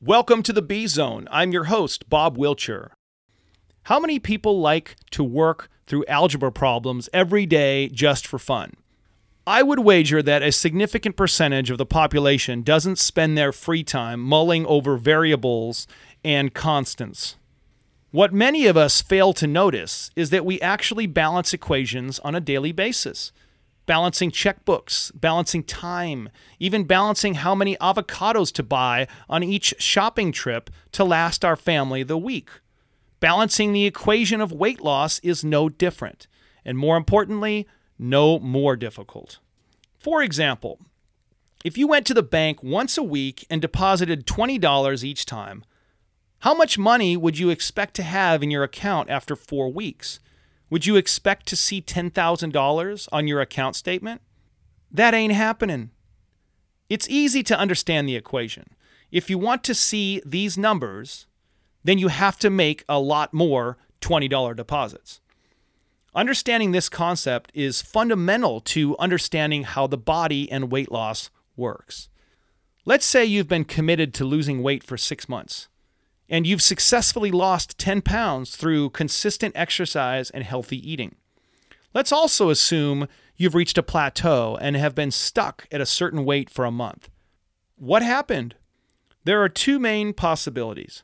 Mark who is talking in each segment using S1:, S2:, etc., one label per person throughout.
S1: Welcome to the B Zone. I'm your host, Bob Wilcher. How many people like to work through algebra problems every day just for fun? I would wager that a significant percentage of the population doesn't spend their free time mulling over variables and constants. What many of us fail to notice is that we actually balance equations on a daily basis balancing checkbooks, balancing time, even balancing how many avocados to buy on each shopping trip to last our family the week. Balancing the equation of weight loss is no different, and more importantly, no more difficult. For example, if you went to the bank once a week and deposited $20 each time, how much money would you expect to have in your account after four weeks? Would you expect to see $10,000 on your account statement? That ain't happening. It's easy to understand the equation. If you want to see these numbers, then you have to make a lot more $20 deposits. Understanding this concept is fundamental to understanding how the body and weight loss works. Let's say you've been committed to losing weight for six months and you've successfully lost 10 pounds through consistent exercise and healthy eating. Let's also assume you've reached a plateau and have been stuck at a certain weight for a month. What happened? There are two main possibilities.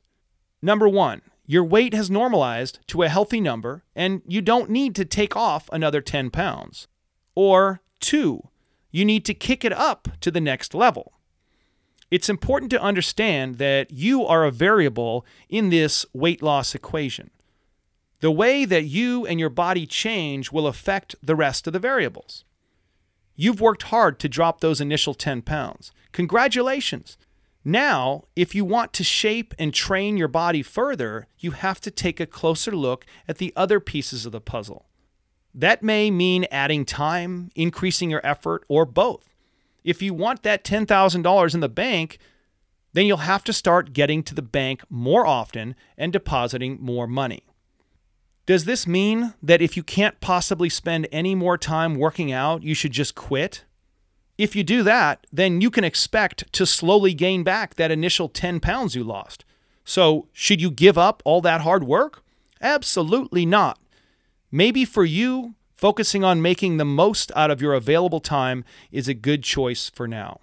S1: Number one, your weight has normalized to a healthy number and you don't need to take off another 10 pounds. Or two, you need to kick it up to the next level it's important to understand that you are a variable in this weight loss equation. The way that you and your body change will affect the rest of the variables. You've worked hard to drop those initial 10 pounds. Congratulations. Now, if you want to shape and train your body further, you have to take a closer look at the other pieces of the puzzle. That may mean adding time, increasing your effort, or both. If you want that $10,000 in the bank, then you'll have to start getting to the bank more often and depositing more money. Does this mean that if you can't possibly spend any more time working out, you should just quit? If you do that, then you can expect to slowly gain back that initial 10 pounds you lost. So, should you give up all that hard work? Absolutely not. Maybe for you, Focusing on making the most out of your available time is a good choice for now.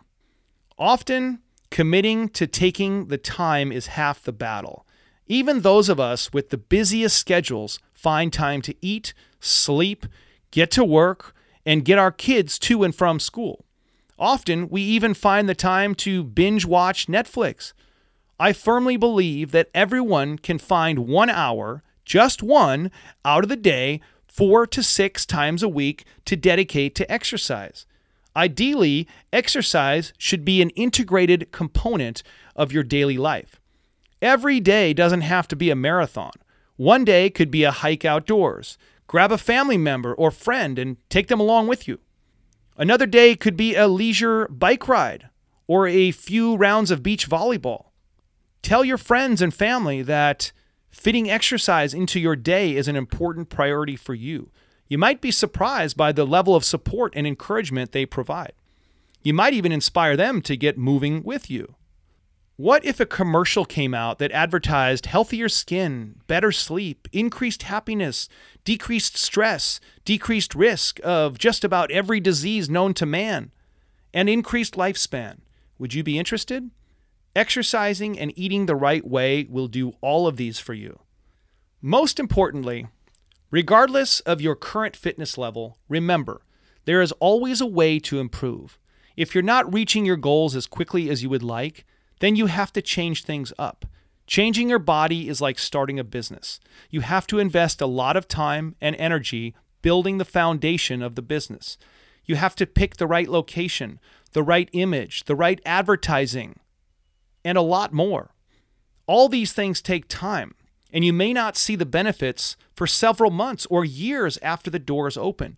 S1: Often, committing to taking the time is half the battle. Even those of us with the busiest schedules find time to eat, sleep, get to work, and get our kids to and from school. Often, we even find the time to binge watch Netflix. I firmly believe that everyone can find one hour, just one, out of the day four to six times a week to dedicate to exercise. Ideally, exercise should be an integrated component of your daily life. Every day doesn't have to be a marathon. One day could be a hike outdoors. Grab a family member or friend and take them along with you. Another day could be a leisure bike ride or a few rounds of beach volleyball. Tell your friends and family that Fitting exercise into your day is an important priority for you. You might be surprised by the level of support and encouragement they provide. You might even inspire them to get moving with you. What if a commercial came out that advertised healthier skin, better sleep, increased happiness, decreased stress, decreased risk of just about every disease known to man, and increased lifespan? Would you be interested? Exercising and eating the right way will do all of these for you. Most importantly, regardless of your current fitness level, remember there is always a way to improve. If you're not reaching your goals as quickly as you would like, then you have to change things up. Changing your body is like starting a business. You have to invest a lot of time and energy building the foundation of the business. You have to pick the right location, the right image, the right advertising, and a lot more. All these things take time, and you may not see the benefits for several months or years after the doors open.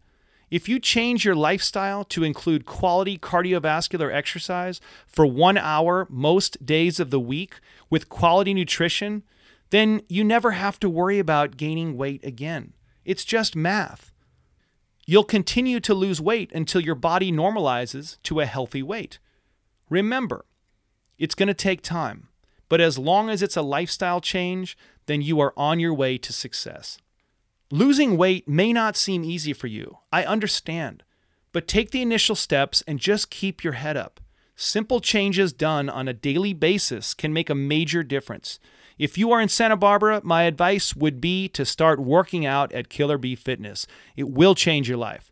S1: If you change your lifestyle to include quality cardiovascular exercise for one hour most days of the week with quality nutrition, then you never have to worry about gaining weight again. It's just math. You'll continue to lose weight until your body normalizes to a healthy weight. Remember, it's going to take time, but as long as it's a lifestyle change, then you are on your way to success. Losing weight may not seem easy for you. I understand. But take the initial steps and just keep your head up. Simple changes done on a daily basis can make a major difference. If you are in Santa Barbara, my advice would be to start working out at Killer Bee Fitness. It will change your life.